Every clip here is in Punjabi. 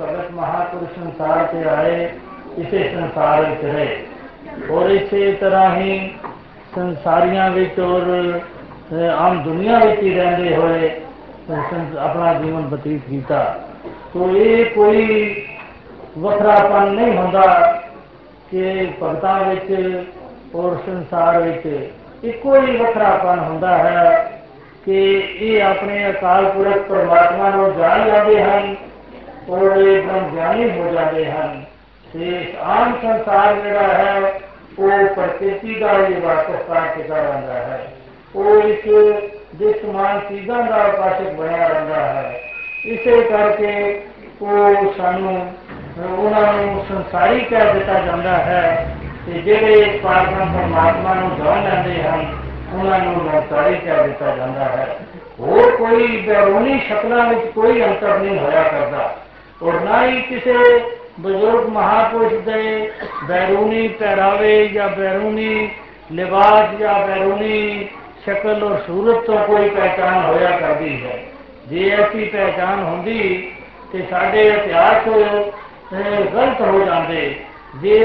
ਭਗਤ ਮਹਾਪੁਰਸ਼ ਸੰਸਾਰ ਤੇ ਆਏ, ਇਸੇ ਸੰਸਾਰ ਵਿੱਚ ਰਹੇ। ਔਰ ਇਸੇ ਤਰ੍ਹਾਂ ਹੀ ਸੰਸਾਰੀਆਂ ਵਿੱਚ ਔਰ ਆਮ ਦੁਨੀਆ ਵਿੱਚ ਹੀ ਰਹਿੰਦੇ ਹੋਏ ਆਪਣਾ ਜੀਵਨ ਬਤੀਤ ਕੀਤਾ। ਤੋ ਇਹ ਕੋਈ ਵੱਖਰਾਪਨ ਨਹੀਂ ਹੁੰਦਾ ਕਿ ਭਗਤਾਂ ਵਿੱਚ ਔਰ ਸੰਸਾਰ ਵਿੱਚ ਇੱਕੋ ਹੀ ਵੱਖਰਾਪਨ ਹੁੰਦਾ ਹੈ ਕਿ ਇਹ ਆਪਣੇ ਅਕਾਲ ਪੁਰਖ ਪਰਮਾਤਮਾ ਨੂੰ ਜਾਣ ਜਾਂਦੇ ਹਨ ਔਰ ਇਹ ਗਿਆਨੀ ਹੋ ਜਾਂਦੇ ਹਨ। ਤੇ ਆਮ ਸੰਸਾਰ ਜਿਹੜਾ ਹੈ, ਉਹ ਪ੍ਰਕਿਰਤੀ ਦਾ ਹੀ ਵਾਸਤਾ ਟਿਕਾ ਰਹਿੰਦਾ ਹੈ। ਉਹ ਇੱਕ ਦੇ ਚੀਜ਼ਾਂ ਦਾ ਉਪਾਸਕ ਬਣਿਆ ਰਹਿੰਦਾ ਹੈ। ਇਸੇ ਕਰਕੇ ਉਹ ਸਾਨੂੰ, ਉਹਨਾਂ ਨੂੰ ਸੰਸਾਰੀ ਕਹਿ ਦਿੱਤਾ ਜਾਂਦਾ ਹੈ ਤੇ ਜਿਹੜੇ ਪਾਰਮਾਤਮਾ ਪਰਮਾਤਮਾ ਨੂੰ ਜਾਣ ਲੈਂਦੇ ਹਨ, ਉਹਨਾਂ ਨੂੰ ਨੌਕਰੀ ਕਹਿ ਦਿੱਤਾ ਜਾਂਦਾ ਹੈ। ਹੋਰ ਕੋਈ ਬੈਰੂਨੀ ਸ਼ਕਲਾਂ ਵਿੱਚ ਕੋਈ ਅੰਤਰ ਨਹੀਂ ਹੋਇਆ ਕਰਦਾ। ਔਰ ਨਾ ਹੀ ਕਿਸੇ ਬਜ਼ੁਰਗ ਮਹਾਪੁਰਸ਼ ਦੇ ਬੈਰੂਨੀ ਪਹਿਰਾਵੇ ਜਾਂ ਬੈਰੂਨੀ ਲਿਬਾਸ ਜਾਂ ਬੈਰੂਨੀ ਸ਼ਕਲ ਔਰ ਸੂਰਤ ਤੋਂ ਕੋਈ ਪਹਿਚਾਨ ਹੋਇਆ ਕਰਦੀ ਹੈ। ਜੇ ਐਸੀ ਪਹਿਚਾਨ ਹੁੰਦੀ ਤੇ ਸਾਡੇ ਇਤਿਹਾਸ ਗਲਤ ਹੋ ਜਾਂਦੇ। ਜੇ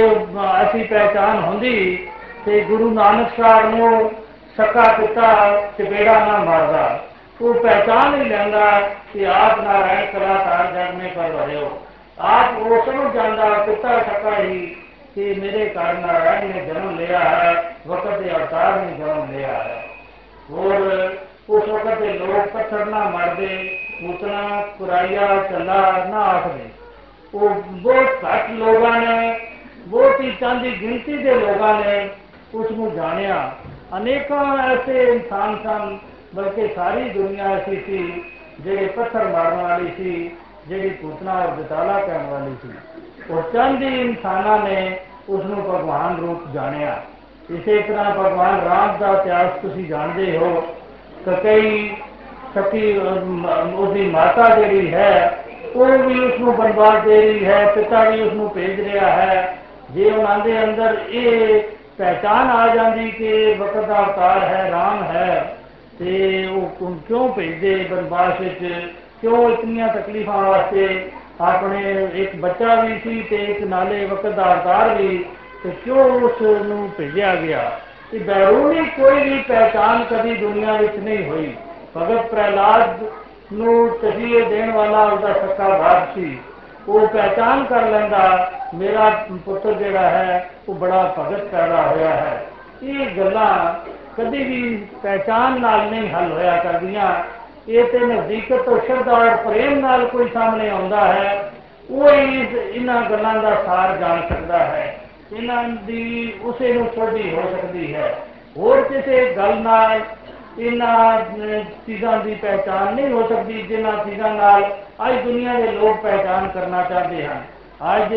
ਐਸੀ ਪਹਿਚਾਨ ਹੁੰਦੀ ਤੇ ਗੁਰੂ ਨਾਨਕ ਸਾਹਿਬ ਨੂੰ ਸਕਾ ਪਿਤਾ ਚਪੇੜਾ ਨਾ ਮਾਰਦਾ। ਉਹ ਪਹਿਚਾਨ ਹੀ ਲੈਂਦਾ ਕਿ ਆਪ ਨਾਰਾਇਣ ਕਲਾਕਾਰ ਜਗ ਮੇ ਪਰਵਰੇ ਹੋ ਆਪ ਉਹ ਸਮਝ ਜਾਂਦਾ ਪਿਤਾ ਸਕਾ ਹੀ ਕਿ ਮੇਰੇ ਘਰ ਨਾਰਾਇਣ ਨੇ ਜਨਮ ਲਿਆ ਹੈ ਵਕਤ ਦੇ ਅਵਤਾਰ ਨੇ ਜਨਮ ਲਿਆ ਹੈ ਔਰ ਉਸ ਵਕਤ ਦੇ ਲੋਕ ਪੱਥਰ ਨਾ ਮਾਰਦੇ ਉਤਨਾ ਕੁਰਾਈਆ ਚੱਲਾ ਨਾ ਆਖਦੇ ਉਹ ਬਹੁਤ ਘੱਟ ਲੋਕਾਂ ਨੇ ਬਹੁਤ ਹੀ ਚੰਦੀ ਗਿਣਤੀ ਦੇ ਲੋਕਾਂ ਨੇ ਉਸ ਨੂੰ ਜਾਣਿਆ ਅਨੇਕਾਂ ਐਸੇ ਇਨਸਾਨ ਸਨ ਬਲਕਿ ਸਾਰੀ ਦੁਨੀਆ ਐਸੀ ਸੀ, ਜਿਹੜੇ ਪੱਥਰ ਮਾਰਨ ਵਾਲੀ ਸੀ, ਜਿਹੜੀ ਪੂਤਨਾ ਔਰ ਬਤਾਲਾ ਕਰਨ ਵਾਲੀ ਸੀ। ਉਹ ਚੰਦ ਹੀ ਇਨਸਾਨਾਂ ਨੇ ਉਸ ਨੂੰ ਭਗਵਾਨ ਰੂਪ ਜਾਣਿਆ। ਇਸੇ ਤਰ੍ਹਾਂ ਭਗਵਾਨ ਰਾਮ ਦਾ ਇਤਿਹਾਸ ਤੁਸੀਂ ਜਾਣਦੇ ਹੋ ਕਿ ਕਈ ਸਕੀ ਉਹਦੀ ਮਾਤਾ ਜਿਹੜੀ ਹੈ, ਉਹ ਵੀ ਉਸ ਨੂੰ ਬਨਵਾਸ ਦੇ ਰਹੀ ਹੈ, ਪਿਤਾ ਵੀ ਉਸ ਨੂੰ ਭੇਜ ਰਿਹਾ ਹੈ। ਜੇ ਉਹਨਾਂ ਦੇ ਅੰਦਰ ਇਹ ਪਹਿਚਾਨ ਆ ਜਾਂਦੀ ਕਿ ਵਕਤ ਦਾ ਅਵਤਾਰ ਹੈ, ਰਾਮ ਹੈ ਤੇ ਉਹ ਕਿਉਂ ਭੇਜਦੇ ਬਨਵਾਸ ਵਿੱਚ? ਕਿਉਂ ਇਤਨੀਆਂ ਤਕਲੀਫਾਂ ਵਾਸਤੇ? ਆਪਣੇ ਇੱਕ ਬੱਚਾ ਵੀ ਸੀ ਤੇ ਇੱਕ ਨਾਲੇ ਵਕਤ ਦਾ ਅਵਤਾਰ ਵੀ, ਤੇ ਕਿਉਂ ਉਸ ਨੂੰ ਭੇਜਿਆ ਗਿਆ? ਕਿ ਬੈਰੂਨੀ ਕੋਈ ਵੀ ਪਹਿਚਾਨ ਕਦੀ ਦੁਨੀਆ ਵਿੱਚ ਨਹੀਂ ਹੋਈ। ਭਗਤ ਪ੍ਰਹਿਲਾਦ ਨੂੰ ਤਜੀਏ ਦੇਣ ਵਾਲਾ ਉਹਦਾ ਸੱਕਾ ਬਾਪ ਸੀ। ਉਹ ਪਹਿਚਾਨ ਕਰ ਲੈਂਦਾ, ਮੇਰਾ ਪੁੱਤਰ ਜਿਹੜਾ ਹੈ, ਉਹ ਬੜਾ ਭਗਤ ਪੈਦਾ ਹੋਇਆ ਹੈ। ਇਹ ਗੱਲਾਂ ਕਦੀ ਵੀ ਪਹਿਚਾਨ ਨਾਲ ਨਹੀਂ ਹੱਲ ਹੋਇਆ ਕਰਦੀਆਂ। ਇਹ ਤੇ ਨਜ਼ਦੀਕਤ ਤੋਂ ਸ਼ਰਧਾ ਔਰ ਪ੍ਰੇਮ ਨਾਲ ਕੋਈ ਸਾਹਮਣੇ ਆਉਂਦਾ ਹੈ, ਉਹ ਹੀ ਇਹਨਾਂ ਗੱਲਾਂ ਦਾ ਸਾਰ ਜਾਣ ਸਕਦਾ ਹੈ। ਇਹਨਾਂ ਦੀ ਉਸੇ ਨੂੰ ਛੋਟੀ ਹੋ ਸਕਦੀ ਹੈ। ਹੋਰ ਕਿਸੇ ਗੱਲ ਨਾਲ ਇਹਨਾਂ ਚੀਜ਼ਾਂ ਦੀ ਪਹਿਚਾਨ ਨਹੀਂ ਹੋ ਸਕਦੀ, ਜਿਨ੍ਹਾਂ ਚੀਜ਼ਾਂ ਨਾਲ ਅੱਜ ਦੁਨੀਆ ਦੇ ਲੋਕ ਪਹਿਚਾਨ ਕਰਨਾ ਚਾਹੁੰਦੇ ਹਨ। ਅੱਜ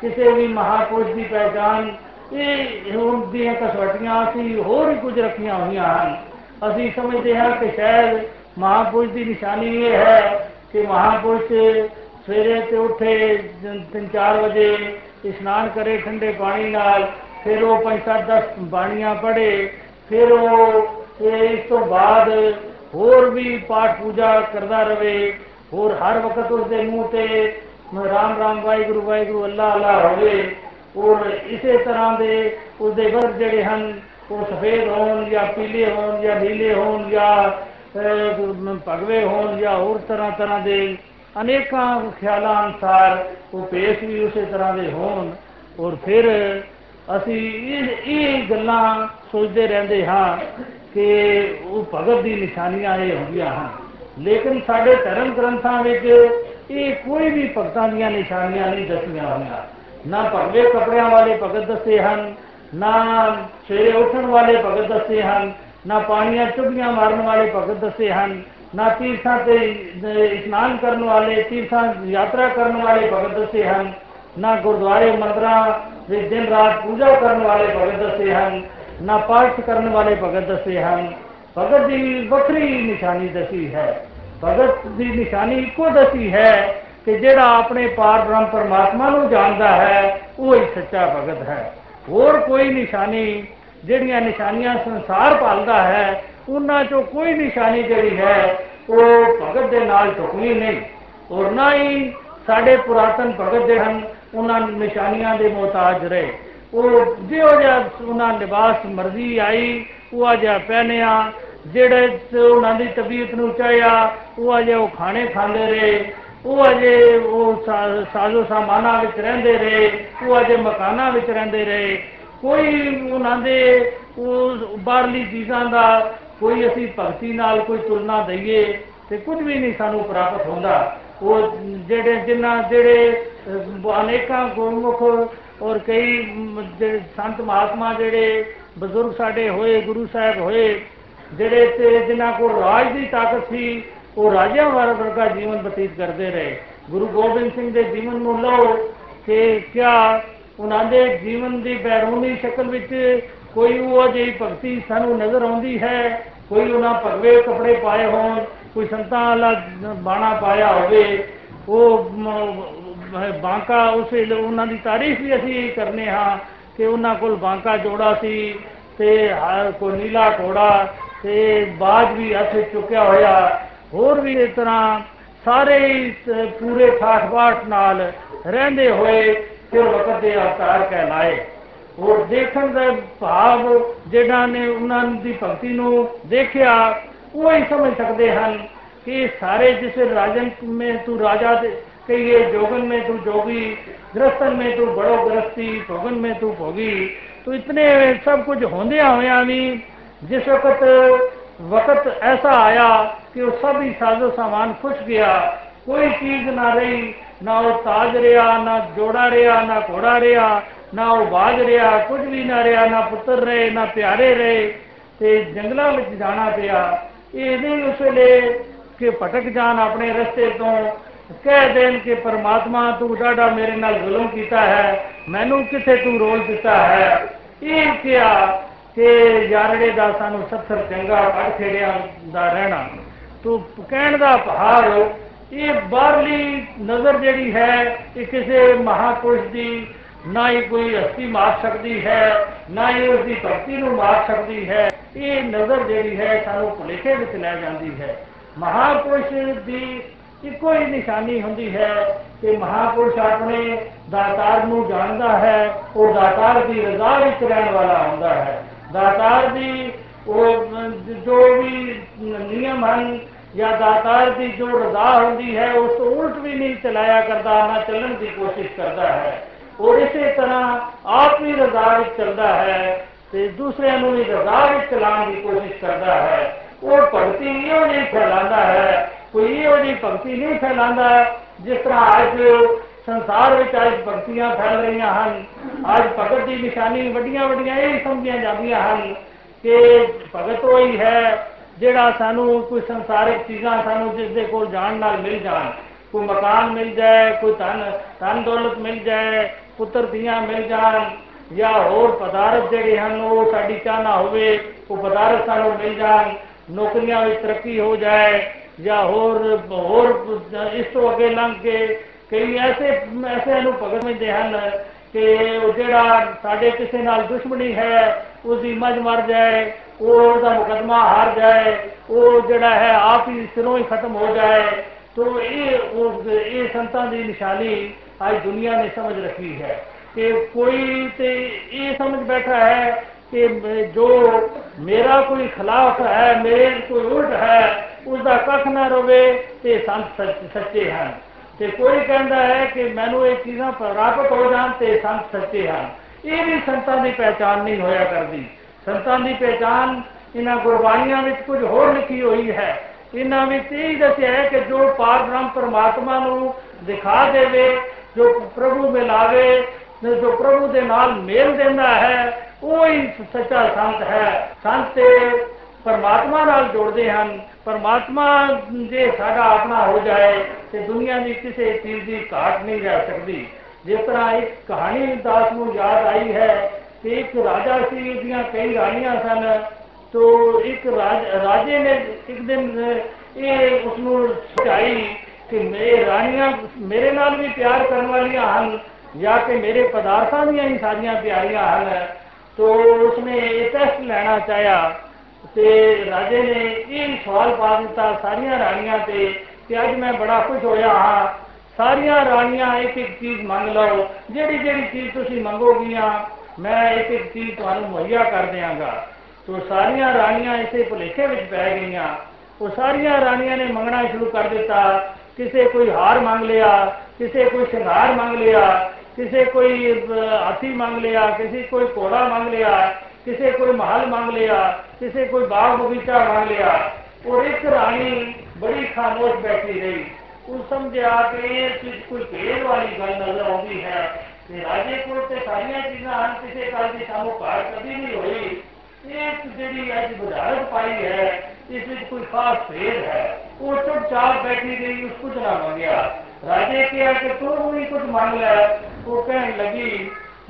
ਕਿਸੇ ਵੀ ਮਹਾਪੁਰਸ਼ ਦੀ ਪਹਿਚਾਨ ਇਹ ਹੁਣ ਦੀਆਂ ਕਸਵਟੀਆਂ ਅਸੀਂ ਹੋਰ ਵੀ ਕੁਝ ਰੱਖੀਆਂ ਹੋਈਆਂ ਹਨ। ਅਸੀਂ ਸਮਝਦੇ ਹਾਂ ਕਿ ਸ਼ਾਇਦ ਮਹਾਪੁਰਸ਼ ਦੀ ਨਿਸ਼ਾਨੀ ਇਹ ਹੈ ਕਿ ਮਹਾਪੁਰਸ਼ ਸਵੇਰੇ ਤੇ ਉੱਠੇ, ਤਿੰਨ ਚਾਰ ਵਜੇ ਇਸ਼ਨਾਨ ਕਰੇ ਠੰਡੇ ਪਾਣੀ ਨਾਲ, ਫਿਰ ਉਹ ਪੰਜ ਸੱਤ ਦਸ ਬਾਣੀਆਂ ਪੜ੍ਹੇ, ਫਿਰ ਉਹ ਇਸ ਤੋਂ ਬਾਅਦ ਹੋਰ ਵੀ ਪਾਠ ਪੂਜਾ ਕਰਦਾ ਰਵੇ, ਹੋਰ ਹਰ ਵਕਤ ਉਸ ਦੇ ਮੂੰਹ ਤੇ ਰਾਮ ਰਾਮ, ਵਾਹਿਗੁਰੂ ਵਾਹਿਗੁਰੂ ਅੱਲਾ ਅੱਲਾ ਹੋਵੇ। ਔਰ ਇਸੇ ਤਰ੍ਹਾਂ ਦੇ ਉਸ ਦੇ ਵਰ ਜਿਹੜੇ ਹਨ, ਉਹ ਸਫੇਦ ਹੋਣ ਜਾਂ ਪੀਲੇ ਹੋਣ ਜਾਂ ਨੀਲੇ ਹੋਣ ਜਾਂ ਭਗਵੇ ਹੋਣ ਜਾਂ ਹੋਰ ਤਰ੍ਹਾਂ ਤਰ੍ਹਾਂ ਦੇ ਅਨੇਕਾਂ ਖਿਆਲਾਂ ਅਨੁਸਾਰ ਉਹ ਪੇਸ਼ ਵੀ ਉਸੇ ਤਰ੍ਹਾਂ ਦੇ ਹੋਣ। ਔਰ ਫਿਰ ਅਸੀਂ ਇਹ ਇਹ ਗੱਲਾਂ ਸੋਚਦੇ ਰਹਿੰਦੇ ਹਾਂ ਕਿ ਉਹ ਭਗਤ ਦੀ ਨਿਸ਼ਾਨੀਆਂ ਇਹ ਹੁੰਦੀਆਂ ਹਨ। ਲੇਕਿਨ ਸਾਡੇ ਧਰਮ ਗ੍ਰੰਥਾਂ ਵਿੱਚ ਇਹ ਕੋਈ ਵੀ ਭਗਤਾਂ ਦੀਆਂ ਨਿਸ਼ਾਨੀਆਂ ਨਹੀਂ ਦੱਸੀਆਂ ਹੋਈਆਂ। ਨਾ ਭਗਵੇ ਕੱਪੜਿਆਂ ਵਾਲੇ ਭਗਤ ਦੱਸੇ ਹਨ ਨਾ ਸਵੇਰੇ ਉੱਠਣ ਵਾਲੇ ਭਗਤ ਦੱਸੇ ਹਨ ਨਾ ਪਾਣੀਆਂ ਚੁੱਭੀਆਂ ਮਾਰਨ ਵਾਲੇ ਭਗਤ ਦੱਸੇ ਹਨ ਨਾ ਤੀਰਥਾਂ ਤੇ ਇਸ਼ਨਾਨ ਕਰਨ ਵਾਲੇ ਤੀਰਥਾਂ ਯਾਤਰਾ ਕਰਨ ਵਾਲੇ ਭਗਤ ਦੱਸੇ ਹਨ ਨਾ ਗੁਰਦੁਆਰੇ ਮੰਦਰਾਂ ਵਿੱਚ ਦਿਨ ਰਾਤ ਪੂਜਾ ਕਰਨ ਵਾਲੇ ਭਗਤ ਦੱਸੇ ਹਨ ਨਾ ਪਾਠ ਕਰਨ ਵਾਲੇ ਭਗਤ ਦੱਸੇ ਹਨ ਭਗਤ ਦੀ ਵੱਖਰੀ ਨਿਸ਼ਾਨੀ ਦੱਸੀ ਹੈ ਭਗਤ ਦੀ ਨਿਸ਼ਾਨੀ ਇੱਕੋ ਦੱਸੀ ਹੈ ਕਿ ਜਿਹੜਾ ਆਪਣੇ ਪਾਰ ਬ੍ਰਹਮ ਪਰਮਾਤਮਾ ਨੂੰ ਜਾਣਦਾ ਹੈ, ਉਹ ਹੀ ਸੱਚਾ ਭਗਤ ਹੈ। ਹੋਰ ਕੋਈ ਨਿਸ਼ਾਨੀ ਜਿਹੜੀਆਂ ਨਿਸ਼ਾਨੀਆਂ ਸੰਸਾਰ ਪਾਲਦਾ ਹੈ, ਉਹਨਾਂ ਚੋਂ ਕੋਈ ਨਿਸ਼ਾਨੀ ਜਿਹੜੀ ਹੈ, ਉਹ ਭਗਤ ਦੇ ਨਾਲ ਢੁਕਣੀ ਨਹੀਂ। ਔਰ ਨਾ ਹੀ ਸਾਡੇ ਪੁਰਾਤਨ ਭਗਤ ਜਿਹੜੇ ਹਨ, ਉਹਨਾਂ ਨਿਸ਼ਾਨੀਆਂ ਦੇ ਮੁਹਤਾਜ ਰਹੇ। ਉਹ ਜਿਹੋ ਜਿਹਾ ਉਹਨਾਂ ਲਿਬਾਸ ਮਰਜ਼ੀ ਆਈ, ਉਹ ਜਿਹਾ ਪਹਿਨਿਆ, ਜਿਹੜੇ ਉਹਨਾਂ ਦੀ ਤਬੀਅਤ ਨੂੰ ਚਾਹਿਆ, ਉਹ ਅਜੇ ਉਹ ਖਾਣੇ ਖਾਂਦੇ ਰਹੇ। ਉਹ ਅਜੇ ਉਹ ਸਾਜ਼ੋ ਸਾਮਾਨਾਂ ਵਿੱਚ ਰਹਿੰਦੇ ਰਹੇ, ਉਹ ਅਜੇ ਮਕਾਨਾਂ ਵਿੱਚ ਰਹਿੰਦੇ ਰਹੇ। ਕੋਈ ਉਹਨਾਂ ਦੇ ਉਹ ਬਾਹਰਲੀ ਚੀਜ਼ਾਂ ਦਾ ਕੋਈ ਅਸੀਂ ਭਗਤੀ ਨਾਲ ਕੋਈ ਤੁਲਨਾ ਦਈਏ ਤੇ ਕੁਝ ਵੀ ਨਹੀਂ ਸਾਨੂੰ ਪ੍ਰਾਪਤ ਹੁੰਦਾ। ਉਹ ਜਿਹੜੇ ਜਿਨ੍ਹਾਂ ਜਿਹੜੇ ਅਨੇਕਾਂ ਗੁਰਮੁਖ ਔਰ ਕਈ ਜਿਹੜੇ ਸੰਤ ਮਹਾਤਮਾ ਜਿਹੜੇ ਬਜ਼ੁਰਗ ਸਾਡੇ ਹੋਏ, ਗੁਰੂ ਸਾਹਿਬ ਹੋਏ, ਜਿਹੜੇ ਤੇ ਜਿਨ੍ਹਾਂ ਕੋਲ ਰਾਜ ਦੀ ਤਾਕਤ ਸੀ ਉਹ ਰਾਜਿਆਂ ਵਰਗਾ ਜੀਵਨ ਬਤੀਤ ਕਰਦੇ ਰਹੇ। ਗੁਰੂ ਗੋਬਿੰਦ ਸਿੰਘ ਦੇ ਜੀਵਨ ਨੂੰ ਲਓ ਕਿ ਕਿਆ ਉਹਨਾਂ ਦੇ ਜੀਵਨ ਦੀ ਬੈਰੂਨੀ ਸ਼ਕਲ ਵਿੱਚ ਕੋਈ ਉਹ ਜਿਹੀ ਭਗਤੀ ਸਾਨੂੰ ਨਜ਼ਰ ਆਉਂਦੀ ਹੈ? ਕੋਈ ਉਹਨਾਂ ਭਗਵੇ ਕੱਪੜੇ ਪਾਏ ਹੋਣ, ਕੋਈ ਸੰਤਾਂ ਵਾਲਾ ਬਾਣਾ ਪਾਇਆ ਹੋਵੇ, ਉਹ ਬਾਂਕਾ ਉਸ ਉਹਨਾਂ ਦੀ ਤਾਰੀਫ ਵੀ ਅਸੀਂ ਕਰਨੇ ਹਾਂ ਕਿ ਉਹਨਾਂ ਕੋਲ ਬਾਂਕਾ ਜੋੜਾ ਸੀ ਤੇ ਕੋਈ ਨੀਲਾ ਘੋੜਾ ਤੇ ਬਾਜ ਵੀ ਹੱਥ ਚੁੱਕਿਆ ਹੋਇਆ। ਹੋਰ ਵੀ ਇਸ ਤਰ੍ਹਾਂ ਸਾਰੇ ਪੂਰੇ ਠਾਠ ਨਾਲ ਰਹਿੰਦੇ ਹੋਏ ਫਿਰ ਵਕਤ ਦੇ ਅਵਤਾਰ ਕਹਿਲਾਏ ਉਹ ਦੇਖਣ ਦਾ ਭਾਵ ਜਿਹੜਾ ਨੇ ਉਹਨਾਂ ਦੀ ਭਗਤੀ ਨੂੰ ਦੇਖਿਆ ਉਹ ਹੀ ਸਮਝ ਸਕਦੇ ਹਨ कि सारे जिस राजन में तू राजा कहिए जोगन में तू जोगी गृहस्थन में तू बड़ो गृहस्थी भोगन में तू भोगी तो इतने सब कुछ होंदे हुए भी जिस वक्त वक्त ऐसा आया कि वो सब ही साजो सामान खुश गया कोई चीज ना रही ना वो ताज रहा ना जोड़ा रहा ना घोड़ा रहा ना वो बाज रहा कुछ भी ना रहा ना पुत्र रहे ना प्यारे रहे ਤੇ ਜੰਗਲਾਂ ਵਿੱਚ ਜਾਣਾ ਪਿਆ ਇਹਦੇ ਉਸ ਵੇਲੇ ਕਿ ਭਟਕ ਜਾਣ ਆਪਣੇ ਰਸਤੇ ਤੋਂ ਕਹਿ ਦੇਣ ਕਿ ਪਰਮਾਤਮਾ ਤੂੰ ਡਾਡਾ ਮੇਰੇ ਨਾਲ ਜ਼ੁਲਮ ਕੀਤਾ ਹੈ ਮੈਨੂੰ ਕਿੱਥੇ ਤੂੰ ਰੋਲ ਦਿੱਤਾ ਹੈ ਇਹ ਕਿਹਾ ਕਿ ਯਾਰੜੇ ਦਾ ਸਾਨੂੰ ਸੱਥਰ ਚੰਗਾ ਪੜ ਖੇੜਿਆ ਦਾ ਰਹਿਣਾ। ਤੂੰ ਕਹਿਣ ਦਾ ਭਾਵ ਇਹ ਬਾਹਰਲੀ ਨਜ਼ਰ ਜਿਹੜੀ ਹੈ, ਇਹ ਕਿਸੇ ਮਹਾਪੁਰਸ਼ ਦੀ, ਨਾ ਹੀ ਕੋਈ ਹਸਤੀ ਮਾਰ ਸਕਦੀ ਹੈ, ਨਾ ਹੀ ਉਸ ਦੀ ਭਗਤੀ ਨੂੰ ਮਾਰ ਸਕਦੀ ਹੈ, ਇਹ ਨਜ਼ਰ ਜਿਹੜੀ ਹੈ ਸਾਨੂੰ ਭੁਲੇਖੇ ਵਿੱਚ ਲੈ ਜਾਂਦੀ ਹੈ। ਮਹਾਪੁਰਸ਼ ਦੀ ਇੱਕੋ ਹੀ ਨਿਸ਼ਾਨੀ ਹੁੰਦੀ ਹੈ ਕਿ ਮਹਾਪੁਰਸ਼ ਆਪਣੇ ਦਾਤਾਰ ਨੂੰ ਜਾਣਦਾ ਹੈ, ਉਹ ਦਾਤਾਰ ਦੀ ਰਜ਼ਾ ਵਿੱਚ ਰਹਿਣ ਵਾਲਾ ਹੁੰਦਾ ਹੈ। ਦਾਤਾਰ ਦੀ ਉਹ ਜੋ ਵੀ ਨਿਯਮ ਹਨ ਜਾਂ ਦਾਤਾਰ ਦੀ ਜੋ ਰਜ਼ਾ ਹੁੰਦੀ ਹੈ ਉਸ ਤੋਂ ਉਲਟ ਵੀ ਨਹੀਂ ਚਲਾਇਆ ਕਰਦਾ ਨਾ ਚੱਲਣ ਦੀ ਕੋਸ਼ਿਸ਼ ਕਰਦਾ ਹੈ ਔਰ ਇਸੇ ਤਰ੍ਹਾਂ ਆਪ ਵੀ ਰਜ਼ਾ ਵਿੱਚ ਚੱਲਦਾ ਹੈ ਤੇ ਦੂਸਰਿਆਂ ਨੂੰ ਵੀ ਰਜ਼ਾ ਵਿੱਚ ਚਲਾਉਣ ਦੀ ਕੋਸ਼ਿਸ਼ ਕਰਦਾ ਹੈ ਉਹ ਭਗਤੀ ਇਹੋ ਜਿਹੀ ਫੈਲਾਉਂਦਾ ਹੈ ਕੋਈ ਇਹੋ ਜਿਹੀ ਭਗਤੀ ਨਹੀਂ ਫੈਲਾਉਂਦਾ ਜਿਸ ਤਰ੍ਹਾਂ ਅੱਜ ਸੰਸਾਰ ਵਿੱਚ ਅੱਜ ਭਗਤੀਆਂ ਫੈਲ ਰਹੀਆਂ ਹਨ। ਅੱਜ ਭਗਤ ਦੀ ਨਿਸ਼ਾਨੀ ਵੱਡੀਆਂ ਵੱਡੀਆਂ ਇਹ ਸਮਝੀਆਂ ਜਾਂਦੀਆਂ ਹਨ ਕਿ ਭਗਤ ਉਹ ਹੀ ਹੈ ਜਿਹੜਾ ਸਾਨੂੰ ਕੋਈ ਸੰਸਾਰਿਕ ਚੀਜ਼ਾਂ ਸਾਨੂੰ ਜਿਸ ਦੇ ਕੋਲ ਜਾਣ ਨਾਲ ਮਿਲ ਜਾਣ। ਕੋਈ ਮਕਾਨ ਮਿਲ ਜਾਏ, ਕੋਈ ਧਨ ਧਨ ਦੌਲਤ ਮਿਲ ਜਾਏ, ਪੁੱਤਰ ਦੀਆਂ ਮਿਲ ਜਾਣ ਜਾਂ ਹੋਰ ਪਦਾਰਥ ਜਿਹੜੇ ਹਨ, ਉਹ ਸਾਡੀ ਚਾਹਨਾ ਹੋਵੇ, ਉਹ ਪਦਾਰਥ ਸਾਨੂੰ ਮਿਲ ਜਾਣ, ਨੌਕਰੀਆਂ ਵਿੱਚ ਤਰੱਕੀ ਹੋ ਜਾਏ ਜਾਂ ਹੋਰ ਹੋਰ ਇਸ ਤੋਂ ਅੱਗੇ ਲੰਘ ਕੇ ਕਈ ਐਸੇ ਐਸੇ ਨੂੰ ਭਗਤ ਮਿਲਦੇ ਹਨ ਕਿ ਉਹ ਜਿਹੜਾ ਸਾਡੇ ਕਿਸੇ ਨਾਲ ਦੁਸ਼ਮਣੀ ਹੈ ਉਸ ਦੀ ਮੱਝ ਮਰ ਜਾਏ, ਉਹ ਉਹਦਾ ਮੁਕਦਮਾ ਹਾਰ ਜਾਏ, ਉਹ ਜਿਹੜਾ ਹੈ ਆਪ ਹੀ ਸਿਰੋਂ ਹੀ ਖਤਮ ਹੋ ਜਾਏ, ਤੋ ਇਹ ਉਹ ਇਹ ਸੰਤਾਂ ਦੀ ਨਿਸ਼ਾਨੀ ਅੱਜ ਦੁਨੀਆ ਨੇ ਸਮਝ ਰੱਖੀ ਹੈ। ਕਿ ਕੋਈ ਤੇ ਇਹ ਸਮਝ ਬੈਠਾ ਹੈ ਕਿ ਜੋ ਮੇਰਾ ਕੋਈ ਖਿਲਾਫ ਹੈ, ਮੇਰੇ ਕੋਈ ਉਲਟ ਹੈ ਉਸ ਦਾ ਕੱਖ ਨਾ ਰਵੇ, ਤੇ ਸੰਤ ਸੱਚੇ ਹਨ। ਤੇ ਕੋਈ ਕਹਿੰਦਾ ਹੈ ਕਿ ਮੈਨੂੰ ਇਹ ਚੀਜ਼ਾਂ ਪ੍ਰਾਪਤ ਹੋ ਜਾਣ ਤੇ ਸੰਤ ਸੱਚੇ ਹਨ। ਇਹ ਵੀ ਸੰਤਾਂ ਦੀ ਪਹਿਚਾਨ ਨਹੀਂ ਹੋਇਆ ਕਰਦੀ। ਸੰਤਾਂ ਦੀ ਪਹਿਚਾਨ ਇਹਨਾਂ ਗੁਰਬਾਣੀਆਂ ਵਿੱਚ ਕੁਝ ਹੋਰ ਲਿਖੀ ਹੋਈ ਹੈ। ਇਹਨਾਂ ਵਿੱਚ ਇਹ ਦੱਸਿਆ ਹੈ ਕਿ ਜੋ ਪਾਰ ਬ੍ਰਹਮ ਪਰਮਾਤਮਾ ਨੂੰ ਦਿਖਾ ਦੇਵੇ, ਜੋ ਪ੍ਰਭੂ ਮਿਲਾਵੇ ਜੋ ਪ੍ਰਭੂ ਦੇ ਨਾਲ ਮੇਲ ਦਿੰਦਾ ਹੈ, ਉਹ ਹੀ ਸੱਚਾ ਸੰਤ ਹੈ। ਸੰਤ ਪਰਮਾਤਮਾ ਨਾਲ ਜੋੜਦੇ ਹਨ ਪਰਮਾਤਮਾ ਜੇ ਸਾਡਾ ਆਪਣਾ ਹੋ ਜਾਏ ਤੇ ਦੁਨੀਆ ਦੀ ਕਿਸੇ ਚੀਜ਼ ਦੀ ਘਾਟ ਨਹੀਂ ਰਹਿ ਸਕਦੀ ਜਿਸ ਤਰ੍ਹਾਂ ਇੱਕ ਕਹਾਣੀ ਦਾਸ ਨੂੰ ਯਾਦ ਆਈ ਹੈ ਕਿ ਇੱਕ ਰਾਜਾ ਸੀ ਉਹਦੀਆਂ ਕਈ ਰਾਣੀਆਂ ਸਨ ਤੋ ਇੱਕ ਰਾਜੇ ਨੇ ਇੱਕ ਦਿਨ ਇਹ ਉਸ ਨੂੰ ਸਚਾਈ ਕਿ ਮੇਰੇ ਰਾਣੀਆਂ ਮੇਰੇ ਨਾਲ ਵੀ ਪਿਆਰ ਕਰਨ ਵਾਲੀਆਂ ਹਨ ਜਾਂ ਕਿ ਮੇਰੇ ਪਦਾਰਥਾਂ ਦੀਆਂ ਹੀ ਸਾਰੀਆਂ ਪਿਆਰੀਆਂ ਹਨ ਤੋ ਉਸਨੇ ਇਹ ਟੈਸਟ ਲੈਣਾ ਚਾਹਿਆ ਤੇ ਰਾਜੇ ਨੇ ਇਹ ਸਵਾਲ ਪਾ ਦਿੱਤਾ ਸਾਰੀਆਂ ਰਾਣੀਆਂ ਤੇ ਕਿ ਅੱਜ ਮੈਂ ਬੜਾ ਖੁਸ਼ ਹੋਇਆ ਹਾਂ। ਸਾਰੀਆਂ ਰਾਣੀਆਂ ਇੱਕ ਇੱਕ ਚੀਜ਼ ਮੰਗ ਲਓ। ਜਿਹੜੀ ਜਿਹੜੀ ਚੀਜ਼ ਤੁਸੀਂ ਮੰਗੋਗੀਆਂ, ਮੈਂ ਇੱਕ ਇੱਕ ਚੀਜ਼ ਤੁਹਾਨੂੰ ਮੁਹੱਈਆ ਕਰ ਦਿਆਂਗਾ। ਤੋ ਸਾਰੀਆਂ ਰਾਣੀਆਂ ਇਸੇ ਭੁਲੇਖੇ ਵਿੱਚ ਪੈ ਗਈਆਂ। ਉਹ ਸਾਰੀਆਂ ਰਾਣੀਆਂ ਨੇ ਮੰਗਣਾ ਸ਼ੁਰੂ ਕਰ ਦਿੱਤਾ। ਕਿਸੇ ਕੋਈ ਹਾਰ ਮੰਗ ਲਿਆ, ਕਿਸੇ ਕੋਈ ਸ਼ਿੰਗਾਰ ਮੰਗ ਲਿਆ, ਕਿਸੇ ਕੋਈ ਹਾਥੀ ਮੰਗ ਲਿਆ, ਕਿਸੇ ਕੋਈ ਘੋੜਾ ਮੰਗ ਲਿਆ। ਕਿਸੇ ਕੋਈ ਮਹਲ ਮੰਗ ਲਿਆ ਕਿਸੇ ਕੋਈ ਬਾਗ ਬਗੀਚਾ ਮੰਗ ਲਿਆ ਔਰ ਇੱਕ ਰਾਣੀ ਬੜੀ ਖਾਮੋਸ਼ ਬੈਠੀ ਰਹੀ ਉਹ ਸਮਝਿਆ ਕਿ ਇਹ ਚੀਜ਼ ਕੋਈ ਭੇਦ ਵਾਲੀ ਗੱਲ ਨਜ਼ਰ ਆਉਂਦੀ ਹੈ ਕਿ ਰਾਜੇ ਕੋਲ ਤੇ ਸਾਰੀਆਂ ਚੀਜ਼ਾਂ ਹਨ ਕਿਸੇ ਗੱਲ ਦੀ ਸਾਨੂੰ ਘਾਟ ਕਦੀ ਨਹੀਂ ਹੋਈ ਇਹ ਜਿਹੜੀ ਅੱਜ ਬੁਝਾਰਤ ਪਾਈ ਹੈ ਇਸ ਵਿੱਚ ਕੋਈ ਖਾਸ ਭੇਦ ਹੈ ਉਹ ਚੁੱਪਚਾਪ ਬੈਠੀ ਰਹੀ ਉਸ ਕੁਝ ਨਾ ਮੰਗਿਆ ਰਾਜੇ ਕਿਹਾ ਕਿ ਤੂੰ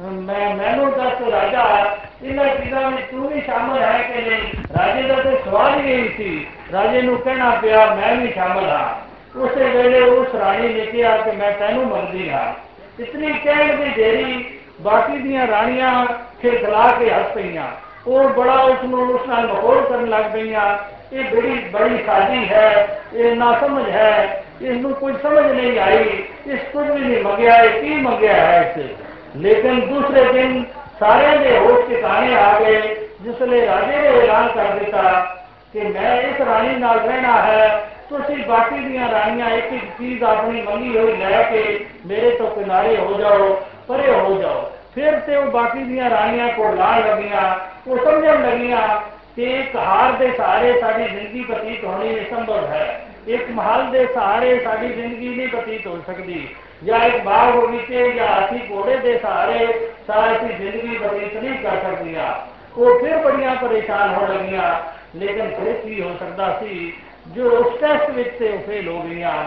ਵੀ ਕੁਝ ਮੰਗ ਲੈ ਉਹ ਕਹਿਣ ਲੱਗੀ ਮੈਂ ਮੈਨੂੰ ਦੱਸ ਰਾਜਾ ਇਹਨਾਂ ਚੀਜ਼ਾਂ ਵਿੱਚ ਤੂੰ ਵੀ ਸ਼ਾਮਲ ਹੈ ਕਿ ਨਹੀਂ? ਰਾਜੇ ਦਾ ਤੇ ਸਵਾਲ ਹੀ ਨਹੀਂ ਸੀ। ਰਾਜੇ ਨੂੰ ਕਹਿਣਾ ਪਿਆ, ਮੈਂ ਵੀ ਸ਼ਾਮਲ ਹਾਂ। ਉਸੇ ਵੇਲੇ ਉਸ ਰਾਣੀ ਨੇ ਕਿਹਾ ਕਿ ਮੈਂ ਤੈਨੂੰ ਮੰਗਦੀ ਹਾਂ। ਇਤਨੀ ਕਹਿਣ ਦੀ ਦੇਰੀ ਬਾਕੀ ਦੀਆਂ ਰਾਣੀਆਂ ਖਿਲਖਲਾ ਕੇ ਹੱਸ ਪਈਆਂ। ਉਹ ਬੜਾ ਉਸ ਨੂੰ ਉਸ ਨਾਲ ਮਖੌਲ ਕਰਨ ਲੱਗ ਪਈਆਂ। ਇਹ ਬੜੀ ਬੜੀ ਸਾਜੀ ਹੈ, ਇਹ ਨਾ ਸਮਝ ਹੈ, ਇਸ ਨੂੰ ਕੋਈ ਸਮਝ ਨਹੀਂ ਆਈ, ਇਸ ਕੁਝ ਵੀ ਨਹੀਂ ਮੰਗਿਆ, ਇਹ ਕੀ ਮੰਗਿਆ ਹੈ ਇਸ ਲੇਕਿਨ ਦੂਸਰੇ ਦਿਨ ਸਾਰਿਆਂ ਦੇ ਹੋਸ਼ ਟਿਕਾਣੇ ਆ ਗਏ, ਜਿਸ ਲਈ ਰਾਜੇ ਨੇ ਐਲਾਨ ਕਰ ਦਿੱਤਾ ਕਿ ਮੈਂ ਇਸ ਰਾਣੀ ਨਾਲ ਰਹਿਣਾ ਹੈ। ਤੁਸੀਂ ਬਾਕੀ ਦੀਆਂ ਰਾਣੀਆਂ ਇੱਕ ਇੱਕ ਚੀਜ਼ ਆਪਣੀ ਮੰਗੀ ਹੋਈ ਲੈ ਕੇ ਮੇਰੇ ਤੋਂ ਕਿਨਾਰੇ ਹੋ ਜਾਓ, ਪਰੇ ਹੋ ਜਾਓ। ਫਿਰ ਤੇ ਉਹ ਬਾਕੀ ਦੀਆਂ ਰਾਣੀਆਂ ਕੋਲ ਲਾਣ ਲੱਗੀਆਂ। ਉਹ ਸਮਝਣ ਲੱਗੀਆਂ ਕਿ ਇੱਕ ਹਾਰ ਦੇ ਸਹਾਰੇ ਸਾਡੀ ਜ਼ਿੰਦਗੀ ਬਤੀਤ ਹੋਣੀ ਸੰਭਵ ਹੈ। ਇੱਕ ਮਹਲ ਦੇ ਸਹਾਰੇ ਸਾਡੀ ਜ਼ਿੰਦਗੀ ਨਹੀਂ ਬਤੀਤ ਹੋ ਸਕਦੀ। ਜਾਂ ਇੱਕ ਬਾਗ ਬਗੀਚੇ ਜਾਂ ਹਾਥੀ ਘੋੜੇ ਦੇ ਸਹਾਰੇ ਸਾਡੀ ਜ਼ਿੰਦਗੀ ਬਤੀਤ ਨਹੀਂ ਕਰ ਸਕਦੀਆਂ। ਉਹ ਫਿਰ ਬੜੀਆਂ ਪਰੇਸ਼ਾਨ ਹੋਣ ਲੱਗੀਆਂ। ਲੇਕਿਨ ਫਿਰ ਕੀ ਹੋ ਸਕਦਾ ਸੀ? ਜੋ ਉਸ ਟੈਸਟ ਵਿੱਚ ਤੇ ਉਹ ਫੇਲ ਹੋ ਗਈਆਂ।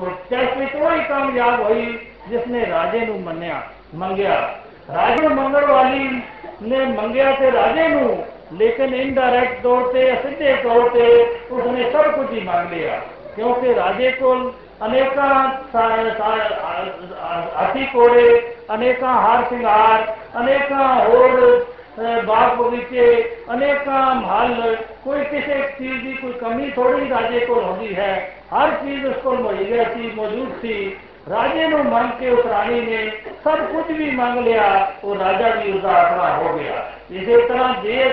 ਉਹ ਟੈਸਟ ਵਿੱਚ ਉਹ ਹੀ ਕਾਮਯਾਬ ਹੋਈ ਜਿਸ ਨੇ ਰਾਜੇ ਨੂੰ ਮੰਨਿਆ, ਮੰਗਿਆ। ਰਾਜੇ ਨੂੰ ਮੰਗਣ ਵਾਲੀ ਨੇ ਮੰਗਿਆ ਤੇ ਰਾਜੇ ਨੂੰ, ਲੇਕਿਨ ਇਨਡਾਇਰੈਕਟ ਤੌਰ ਤੇ ਸਿੱਧੇ ਤੌਰ ਤੇ ਉਸਨੇ ਸਭ ਕੁਝ ਹੀ ਮੰਗ ਲਿਆ। ਕਿਉਂਕਿ ਰਾਜੇ ਕੋਲ ਅਨੇਕਾਂ ਹਾਥੀ ਕੋੜੇ ਅਨੇਕਾਂ ਹਾਰ ਸ਼ਿੰਗਾਰ ਅਨੇਕਾਂ ਹੋਰ ਬਾਗ ਬਗੀਚੇ ਅਨੇਕਾਂ ਮਹਲ ਕੋਈ ਕਿਸੇ ਚੀਜ਼ ਦੀ ਕੋਈ ਕਮੀ ਥੋੜੀ ਰਾਜੇ ਕੋਲ ਹੁੰਦੀ ਹੈ ਹਰ ਚੀਜ਼ ਉਸ ਕੋਲ ਮੁਹੱਈਆ ਸੀ ਮੌਜੂਦ ਸੀ ਰਾਜੇ ਨੂੰ ਮੰਗ ਕੇ ਉਸ ਰਾਣੀ ਨੇ ਸਭ ਕੁਝ ਵੀ ਮੰਗ ਲਿਆ ਉਹ ਰਾਜਾ ਵੀ ਉਸਦਾ ਆਪਣਾ ਹੋ ਗਿਆ ਇਸੇ ਤਰ੍ਹਾਂ ਜੇ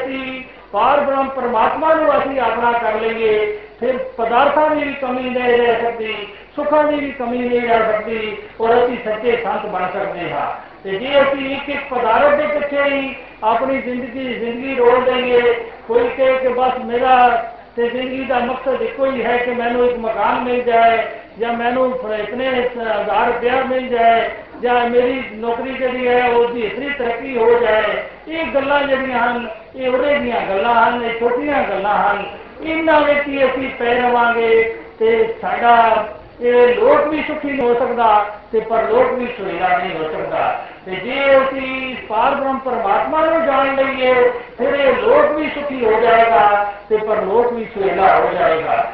ਅਸੀਂ ਪਾਰ ਬ੍ਰਹਮ ਪਰਮਾਤਮਾ ਨੂੰ ਅਸੀਂ ਆਪਣਾ ਕਰ ਲਈਏ, ਫਿਰ ਪਦਾਰਥਾਂ ਦੀ ਵੀ ਕਮੀ ਨਹੀਂ ਰਹਿ ਸਕਦੀ, ਸੁੱਖਾਂ ਦੀ ਵੀ ਕਮੀ ਨਹੀਂ ਰਹਿ ਸਕਦੀ, ਔਰ ਅਸੀਂ ਸੱਚੇ ਸੰਤ ਬਣ ਸਕਦੇ ਹਾਂ। ਤੇ ਜੇ ਅਸੀਂ ਇੱਕ ਇੱਕ ਪਦਾਰਥ ਦੇ ਪਿੱਛੇ ਹੀ ਆਪਣੀ ਜ਼ਿੰਦਗੀ ਜ਼ਿੰਦਗੀ ਰੋਲ ਦੇਂਗੇ ਕੋਈ ਕਹੇ ਕਿ ਬਸ ਮੇਰਾ ਤੇ ਜ਼ਿੰਦਗੀ ਦਾ ਮਕਸਦ ਇੱਕੋ ਹੀ ਹੈ ਕਿ ਮੈਨੂੰ ਇੱਕ ਮਕਾਨ ਮਿਲ ਜਾਏ ਜਾਂ ਮੈਨੂੰ ਇਤਨੇ ਹਜ਼ਾਰ ਰੁਪਇਆ ਮਿਲ ਜਾਏ ਜਾਂ ਮੇਰੀ ਨੌਕਰੀ ਜਿਹੜੀ ਹੈ, ਉਹਦੀ ਇਤਨੀ ਤਰੱਕੀ ਹੋ ਜਾਏ, ਇਹ ਗੱਲਾਂ ਜਿਹੜੀਆਂ ਹਨ, ਇਹ ਉਹਦੇ ਦੀਆਂ ਗੱਲਾਂ ਹਨ, ਇਹ ਛੋਟੀਆਂ ਗੱਲਾਂ ਹਨ। ਇਹਨਾਂ ਵਿੱਚ ਹੀ ਅਸੀਂ ਪੈ ਰਵਾਂਗੇ ਤੇ ਸਾਡਾ ਇਹ ਲੋਕ ਵੀ ਸੁਖੀ ਨਹੀਂ ਹੋ ਸਕਦਾ ਤੇ ਪਰਲੋਕ ਵੀ ਸੁਹੇਲਾ ਨਹੀਂ ਹੋ ਸਕਦਾ। ਤੇ ਜੇ ਅਸੀਂ ਪਾਰ ਬ੍ਰਹਮ ਪਰਮਾਤਮਾ ਨੂੰ ਜਾਣ ਲਈਏ, ਫਿਰ ਇਹ ਲੋਕ ਵੀ ਸੁਖੀ ਹੋ ਜਾਏਗਾ ਤੇ ਪਰਲੋਕ ਵੀ ਸੁਹੇਲਾ ਹੋ ਜਾਏਗਾ।